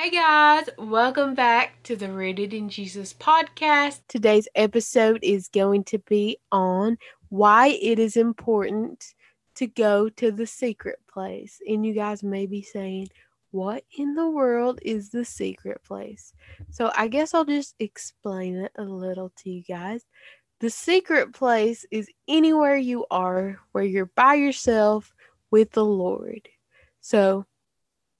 Hey guys, welcome back to the Rooted in Jesus podcast. Today's episode is going to be on why it is important to go to the secret place. And you guys may be saying, What in the world is the secret place? So I guess I'll just explain it a little to you guys. The secret place is anywhere you are where you're by yourself with the Lord. So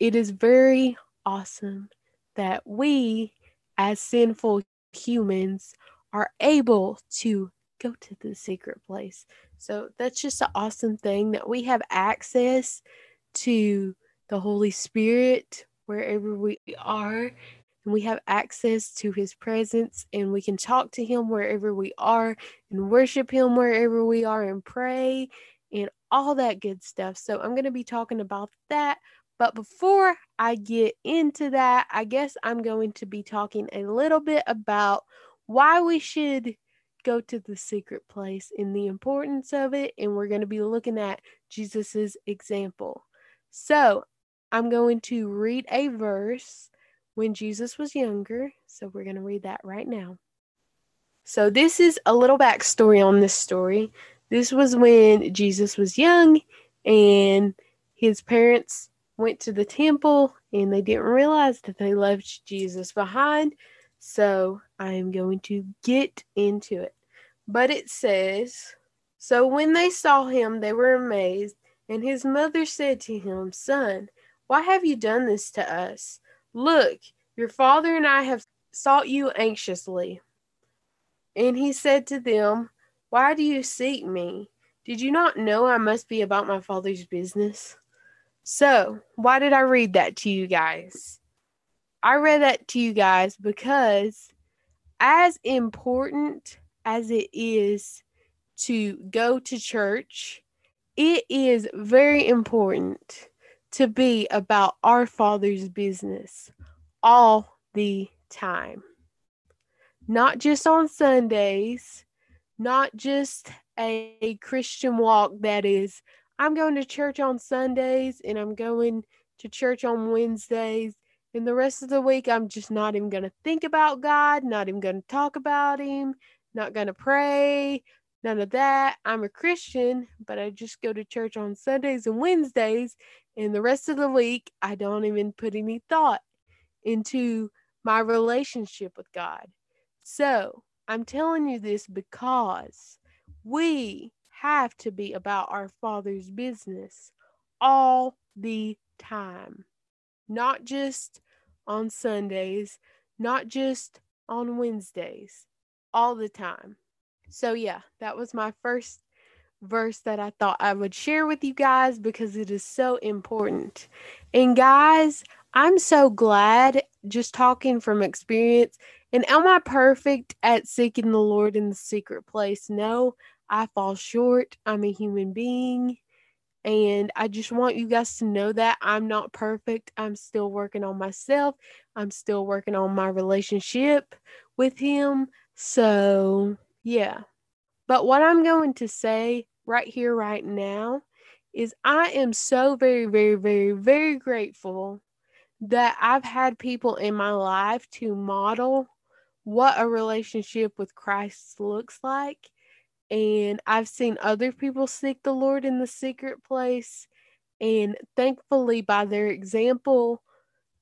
it is very awesome that we, as sinful humans, are able to go to the secret place. So that's just an awesome thing that we have access to the Holy Spirit wherever we are. And we have access to his presence, and we can talk to him wherever we are, and worship him wherever we are, and pray, and all that good stuff. So, I'm going to be talking about that but before I get into that, I guess I'm going to be talking a little bit about why we should go to the secret place and the importance of it. And we're going to be looking at Jesus's example. So I'm going to read a verse when Jesus was younger. So we're going to read that right now. So this is a little backstory on this story. This was when Jesus was young and his parents went to the temple and they didn't realize that they left Jesus behind. So I am going to get into it. But it says, So when they saw him, they were amazed. And his mother said to him, Son, why have you done this to us? Look, your father and I have sought you anxiously. And he said to them, Why do you seek me? Did you not know I must be about my father's business? So, why did I read that to you guys? I read that to you guys because, as important as it is to go to church, it is very important to be about our Father's business all the time. Not just on Sundays, not just a Christian walk that is I'm going to church on Sundays and I'm going to church on Wednesdays. And the rest of the week, I'm just not even going to think about God, not even going to talk about Him, not going to pray, none of that. I'm a Christian, but I just go to church on Sundays and Wednesdays. And the rest of the week, I don't even put any thought into my relationship with God. So I'm telling you this because we have to be about our Father's business all the time, not just on Sundays, not just on Wednesdays, all the time. So, yeah, that was my first verse that I thought I would share with you guys because it is so important. And, guys, I'm so glad just talking from experience. And am I perfect at seeking the Lord in the secret place? No, I fall short. I'm a human being. And I just want you guys to know that I'm not perfect. I'm still working on myself. I'm still working on my relationship with Him. So, yeah. But what I'm going to say right here, right now, is I am so very, very, very, very grateful that I've had people in my life to model what a relationship with Christ looks like and I've seen other people seek the Lord in the secret place. And thankfully, by their example,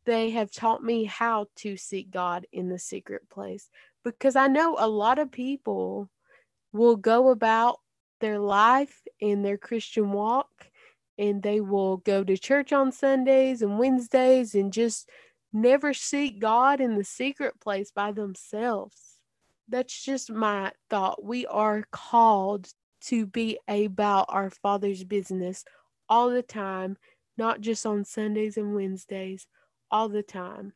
they have taught me how to seek God in the secret place. Because I know a lot of people will go about their life and their Christian walk, and they will go to church on Sundays and Wednesdays and just never seek God in the secret place by themselves that's just my thought. We are called to be about our Father's business all the time, not just on Sundays and Wednesdays, all the time.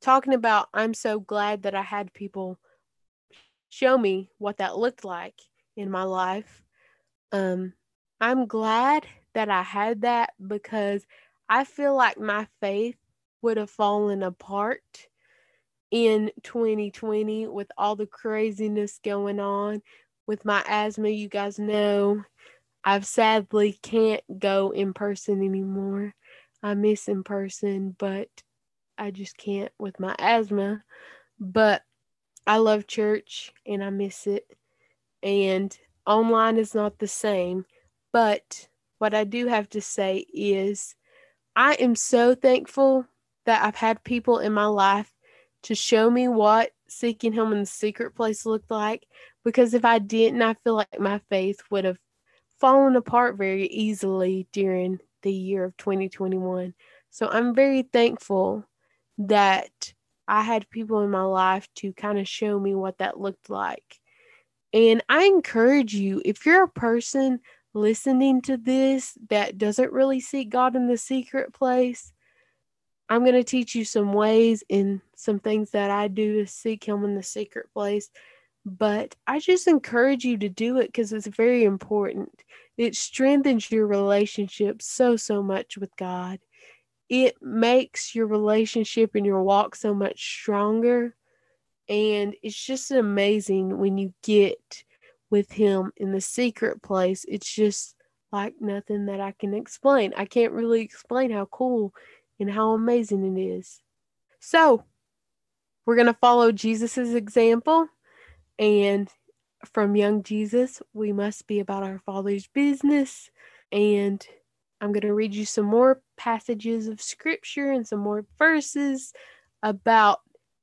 Talking about, I'm so glad that I had people show me what that looked like in my life. Um, I'm glad that I had that because I feel like my faith would have fallen apart in 2020 with all the craziness going on with my asthma. You guys know I've sadly can't go in person anymore. I miss in person, but I just can't with my asthma. But I love church and I miss it. And online is not the same. But what I do have to say is I am so thankful that I've had people in my life to show me what seeking Him in the secret place looked like. Because if I didn't, I feel like my faith would have fallen apart very easily during the year of 2021. So I'm very thankful that I had people in my life to kind of show me what that looked like. And I encourage you, if you're a person listening to this that doesn't really seek God in the secret place, I'm going to teach you some ways and some things that I do to seek Him in the secret place. But I just encourage you to do it because it's very important. It strengthens your relationship so, so much with God. It makes your relationship and your walk so much stronger. And it's just amazing when you get with Him in the secret place. It's just like nothing that I can explain. I can't really explain how cool and how amazing it is. So, we're going to follow Jesus's example and from young Jesus, we must be about our Father's business. And I'm going to read you some more passages of scripture and some more verses about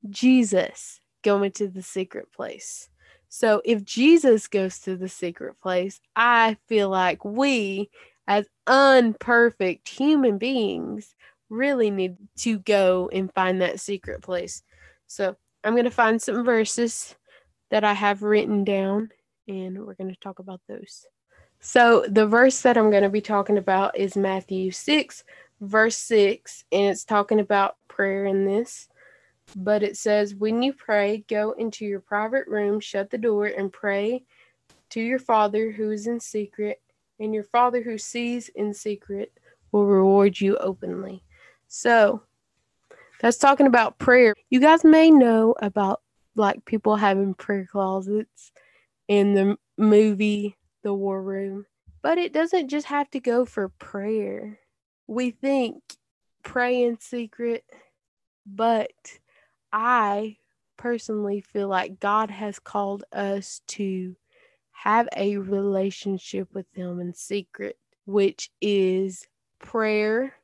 Jesus going to the secret place. So, if Jesus goes to the secret place, I feel like we, as unperfect human beings, really need to go and find that secret place. So, I'm going to find some verses that I have written down, and we're going to talk about those. So, the verse that I'm going to be talking about is Matthew 6, verse 6, and it's talking about prayer in this. But it says, When you pray, go into your private room, shut the door, and pray to your Father who is in secret, and your Father who sees in secret will reward you openly. So, that's talking about prayer. You guys may know about like people having prayer closets in the movie The War Room. But it doesn't just have to go for prayer. We think pray in secret, but I personally feel like God has called us to have a relationship with Him in secret, which is prayer,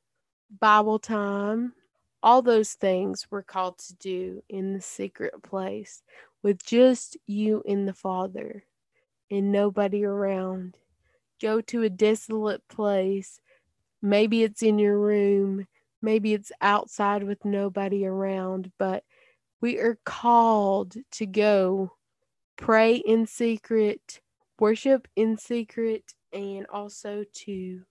Bible time, all those things we're called to do in the secret place with just you and the Father and nobody around. Go to a desolate place. Maybe it's in your room, maybe it's outside with nobody around, but we are called to go pray in secret, worship in secret, and also to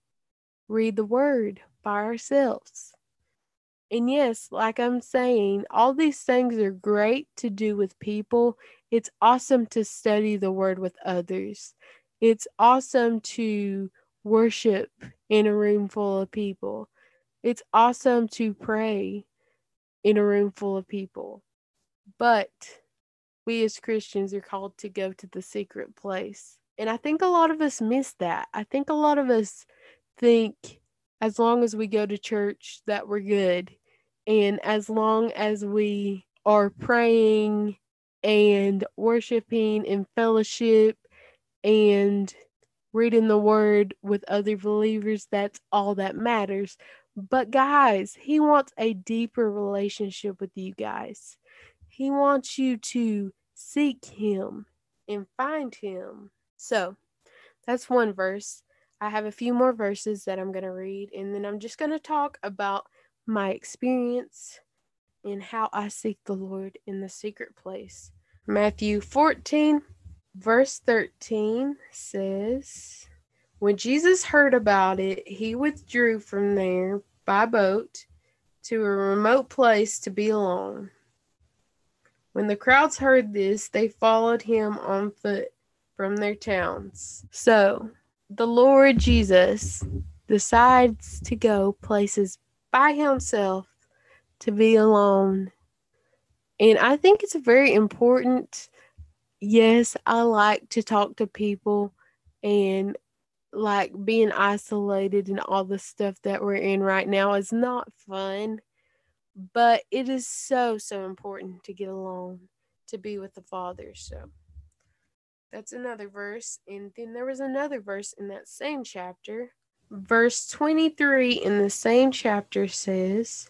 read the word by ourselves. And yes, like I'm saying, all these things are great to do with people. It's awesome to study the word with others. It's awesome to worship in a room full of people. It's awesome to pray in a room full of people. But we as Christians are called to go to the secret place. And I think a lot of us miss that. I think a lot of us think as long as we go to church that we're good and as long as we are praying and worshiping and fellowship and reading the word with other believers, that's all that matters. But guys, he wants a deeper relationship with you guys. He wants you to seek him and find him. So that's one verse. I have a few more verses that I'm going to read, and then I'm just going to talk about my experience and how I seek the Lord in the secret place. Matthew 14, verse 13 says, When Jesus heard about it, he withdrew from there by boat to a remote place to be alone. When the crowds heard this, they followed him on foot from their towns. So, the Lord Jesus decides to go places by himself to be alone. And I think it's very important. Yes, I like to talk to people and like being isolated and all the stuff that we're in right now is not fun. but it is so, so important to get along, to be with the Father. So that's another verse. And then there was another verse in that same chapter. Verse 23 in the same chapter says,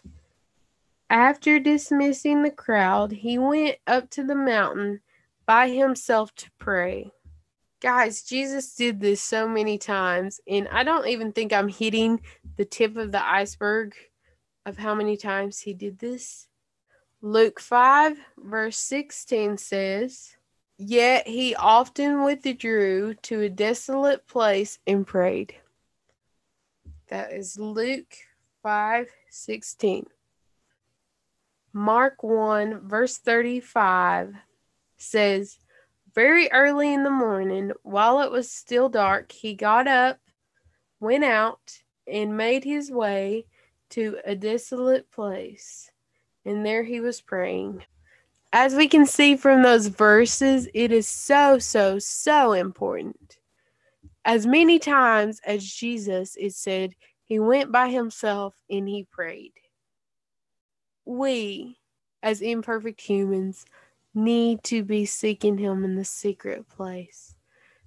After dismissing the crowd, he went up to the mountain by himself to pray. Guys, Jesus did this so many times, and I don't even think I'm hitting the tip of the iceberg of how many times he did this. Luke 5, verse 16 says, Yet he often withdrew to a desolate place and prayed. That is Luke 5 16. Mark 1, verse 35 says, Very early in the morning, while it was still dark, he got up, went out, and made his way to a desolate place. And there he was praying. As we can see from those verses, it is so, so, so important. As many times as Jesus is said, he went by himself and he prayed. We, as imperfect humans, need to be seeking him in the secret place.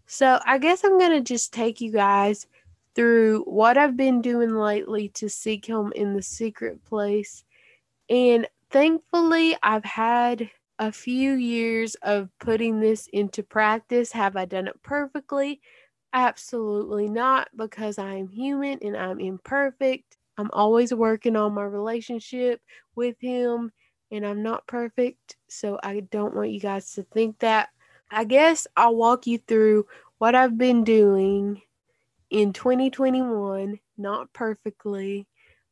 So I guess I'm going to just take you guys through what I've been doing lately to seek him in the secret place. And thankfully, I've had a few years of putting this into practice. Have I done it perfectly? Absolutely not, because I am human and I'm imperfect. I'm always working on my relationship with him and I'm not perfect. So I don't want you guys to think that. I guess I'll walk you through what I've been doing in 2021, not perfectly,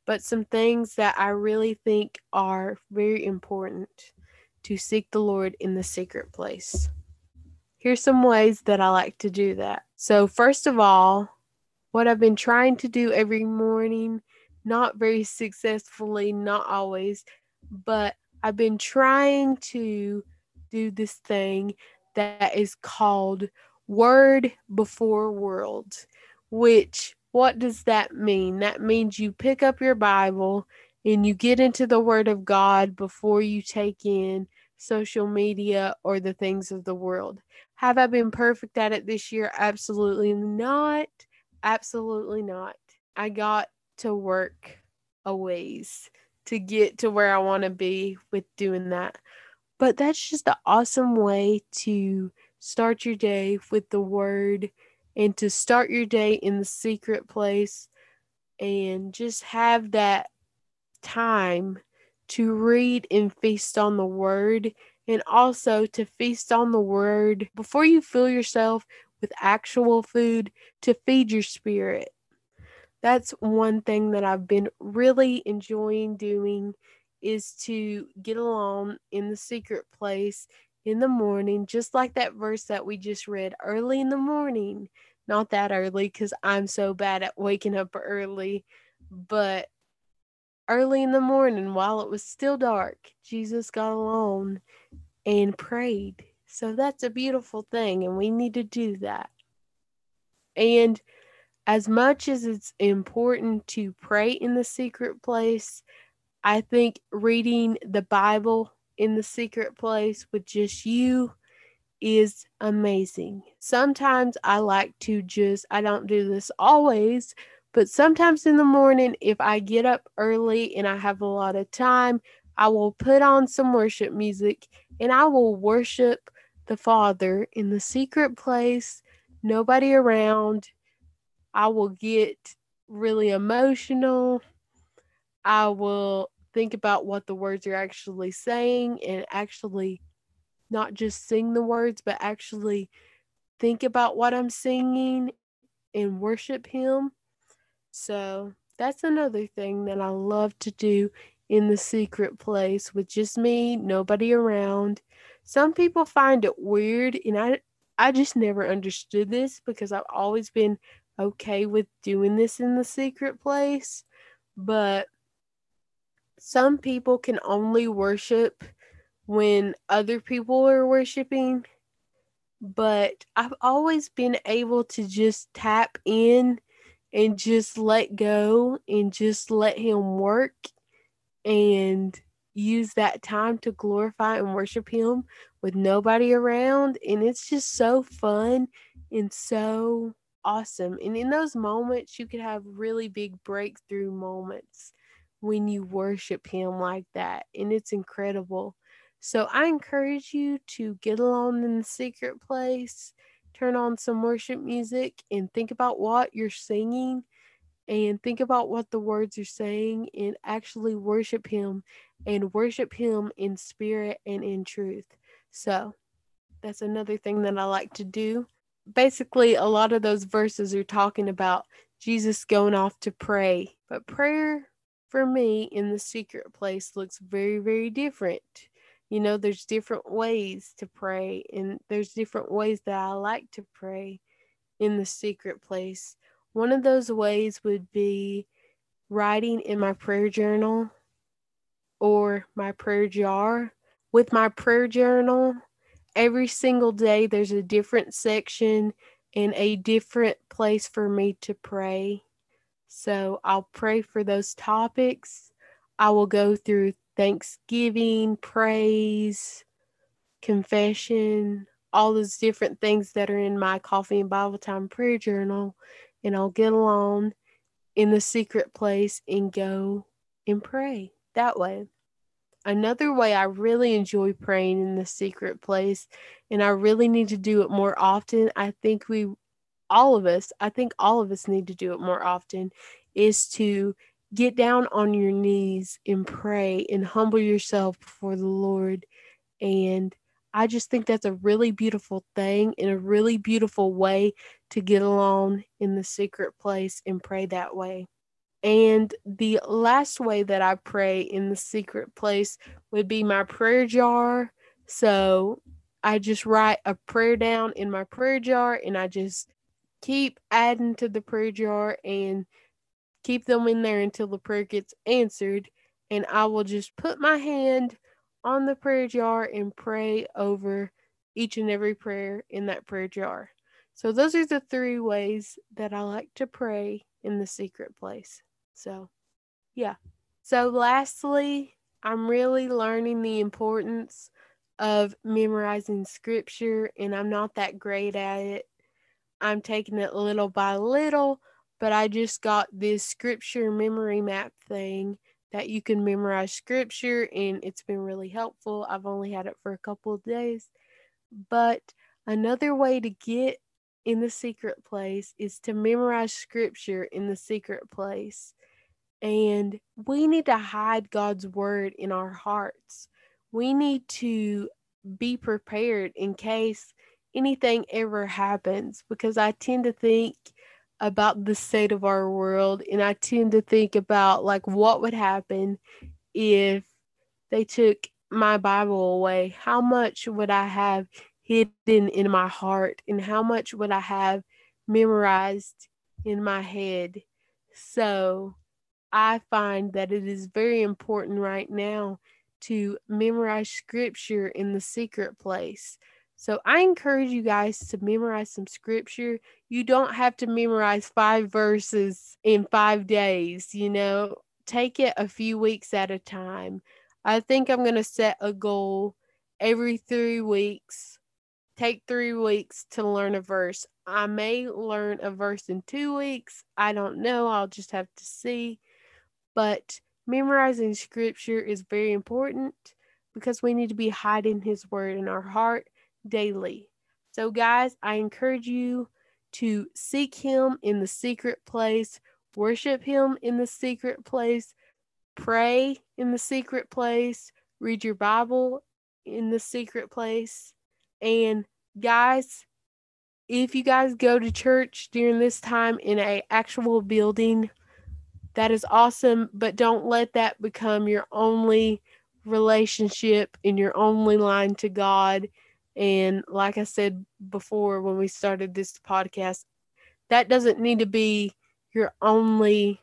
but some things that I really think are very important to seek the Lord in the secret place. Here's some ways that I like to do that. So, first of all, what I've been trying to do every morning, not very successfully, not always, but I've been trying to do this thing that is called Word Before World, which what does that mean? That means you pick up your Bible and you get into the Word of God before you take in social media or the things of the world. Have I been perfect at it this year? Absolutely not. Absolutely not. I got to work a ways to get to where I want to be with doing that. But that's just an awesome way to start your day with the word and to start your day in the secret place and just have that time to read and feast on the word and also to feast on the word before you fill yourself with actual food to feed your spirit. That's one thing that I've been really enjoying doing is to get alone in the secret place in the morning, just like that verse that we just read early in the morning. Not that early because I'm so bad at waking up early, but early in the morning while it was still dark, Jesus got alone and prayed. So that's a beautiful thing, and we need to do that. And as much as it's important to pray in the secret place, I think reading the Bible in the secret place with just you is amazing. Sometimes I like to just, I don't do this always, but sometimes in the morning, if I get up early and I have a lot of time, I will put on some worship music and I will worship the Father in the secret place, nobody around I will get really emotional. I will think about what the words are actually saying and actually not just sing the words, but actually think about what I'm singing and worship Him. So that's another thing that I love to do in the secret place with just me, nobody around. Some people find it weird, and I I just never understood this because I've always been okay with doing this in the secret place, but some people can only worship when other people are worshiping. But I've always been able to just tap in and just let go and just let Him work and use that time to glorify and worship Him with nobody around. And it's just so fun and so awesome. And in those moments, you can have really big breakthrough moments when you worship Him like that. And it's incredible. So I encourage you to get alone in the secret place, turn on some worship music, and think about what you're singing and think about what the words are saying and actually worship Him and worship Him in spirit and in truth. So that's another thing that I like to do. Basically, a lot of those verses are talking about Jesus going off to pray, but prayer for me in the secret place looks very, very different. You know, there's different ways to pray, and there's different ways that I like to pray in the secret place. One of those ways would be writing in my prayer journal or my prayer jar. With my prayer journal, every single day there's a different section and a different place for me to pray. So I'll pray for those topics. I will go through thanksgiving, praise, confession, all those different things that are in my coffee and Bible time prayer journal. And I'll get alone in the secret place and go and pray that way. Another way I really enjoy praying in the secret place, and I really need to do it more often. I think we all of us, I think all of us need to do it more often, is to get down on your knees and pray and humble yourself before the Lord. And I just think that's a really beautiful thing and a really beautiful way to get alone in the secret place and pray that way. And the last way that I pray in the secret place would be my prayer jar. So I just write a prayer down in my prayer jar and I just keep adding to the prayer jar and keep them in there until the prayer gets answered. And I will just put my hand on the prayer jar and pray over each and every prayer in that prayer jar. So, those are the three ways that I like to pray in the secret place. So, yeah. So, lastly, I'm really learning the importance of memorizing scripture, and I'm not that great at it. I'm taking it little by little, but I just got this scripture memory map thing that you can memorize scripture, and it's been really helpful. I've only had it for a couple of days, but another way to get in the secret place is to memorize scripture in the secret place. And we need to hide God's word in our hearts. We need to be prepared in case anything ever happens because I tend to think about the state of our world and I tend to think about like what would happen if they took my Bible away. How much would I have hidden in my heart and how much would I have memorized in my head? So I find that it is very important right now to memorize scripture in the secret place so I encourage you guys to memorize some scripture. You don't have to memorize five verses in five days, you know, take it a few weeks at a time. I think I'm going to set a goal every three weeks. Take three weeks to learn a verse. I may learn a verse in two weeks. I don't know. I'll just have to see. But memorizing scripture is very important because we need to be hiding his word in our heart daily. So, guys, I encourage you to seek Him in the secret place, worship Him in the secret place, pray in the secret place, read your Bible in the secret place. And, guys, if you guys go to church during this time in a actual building, that is awesome, but don't let that become your only relationship and your only line to God and like I said before when we started this podcast, that doesn't need to be your only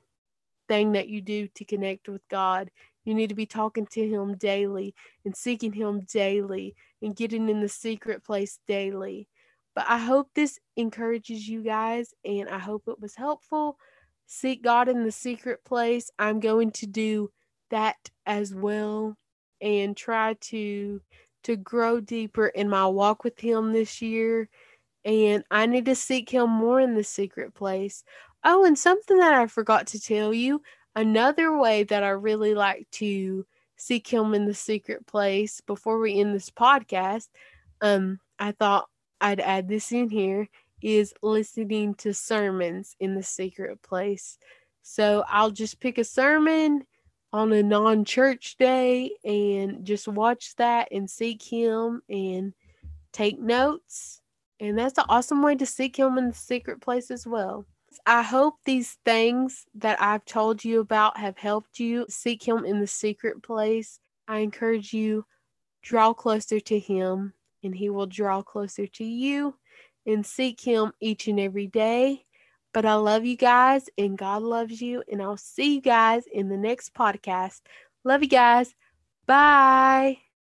thing that you do to connect with God. You need to be talking to Him daily and seeking Him daily and getting in the secret place daily. But I hope this encourages you guys and I hope it was helpful. Seek God in the secret place. I'm going to do that as well and try to to grow deeper in my walk with him this year and I need to seek him more in the secret place. Oh, and something that I forgot to tell you, another way that I really like to seek him in the secret place before we end this podcast, um I thought I'd add this in here is listening to sermons in the secret place. So I'll just pick a sermon on a non church day and just watch that and seek Him and take notes. And that's an awesome way to seek Him in the secret place as well. I hope these things that I've told you about have helped you seek Him in the secret place. I encourage you draw closer to Him and He will draw closer to you and seek Him each and every day. But I love you guys and God loves you. And I'll see you guys in the next podcast. Love you guys. Bye.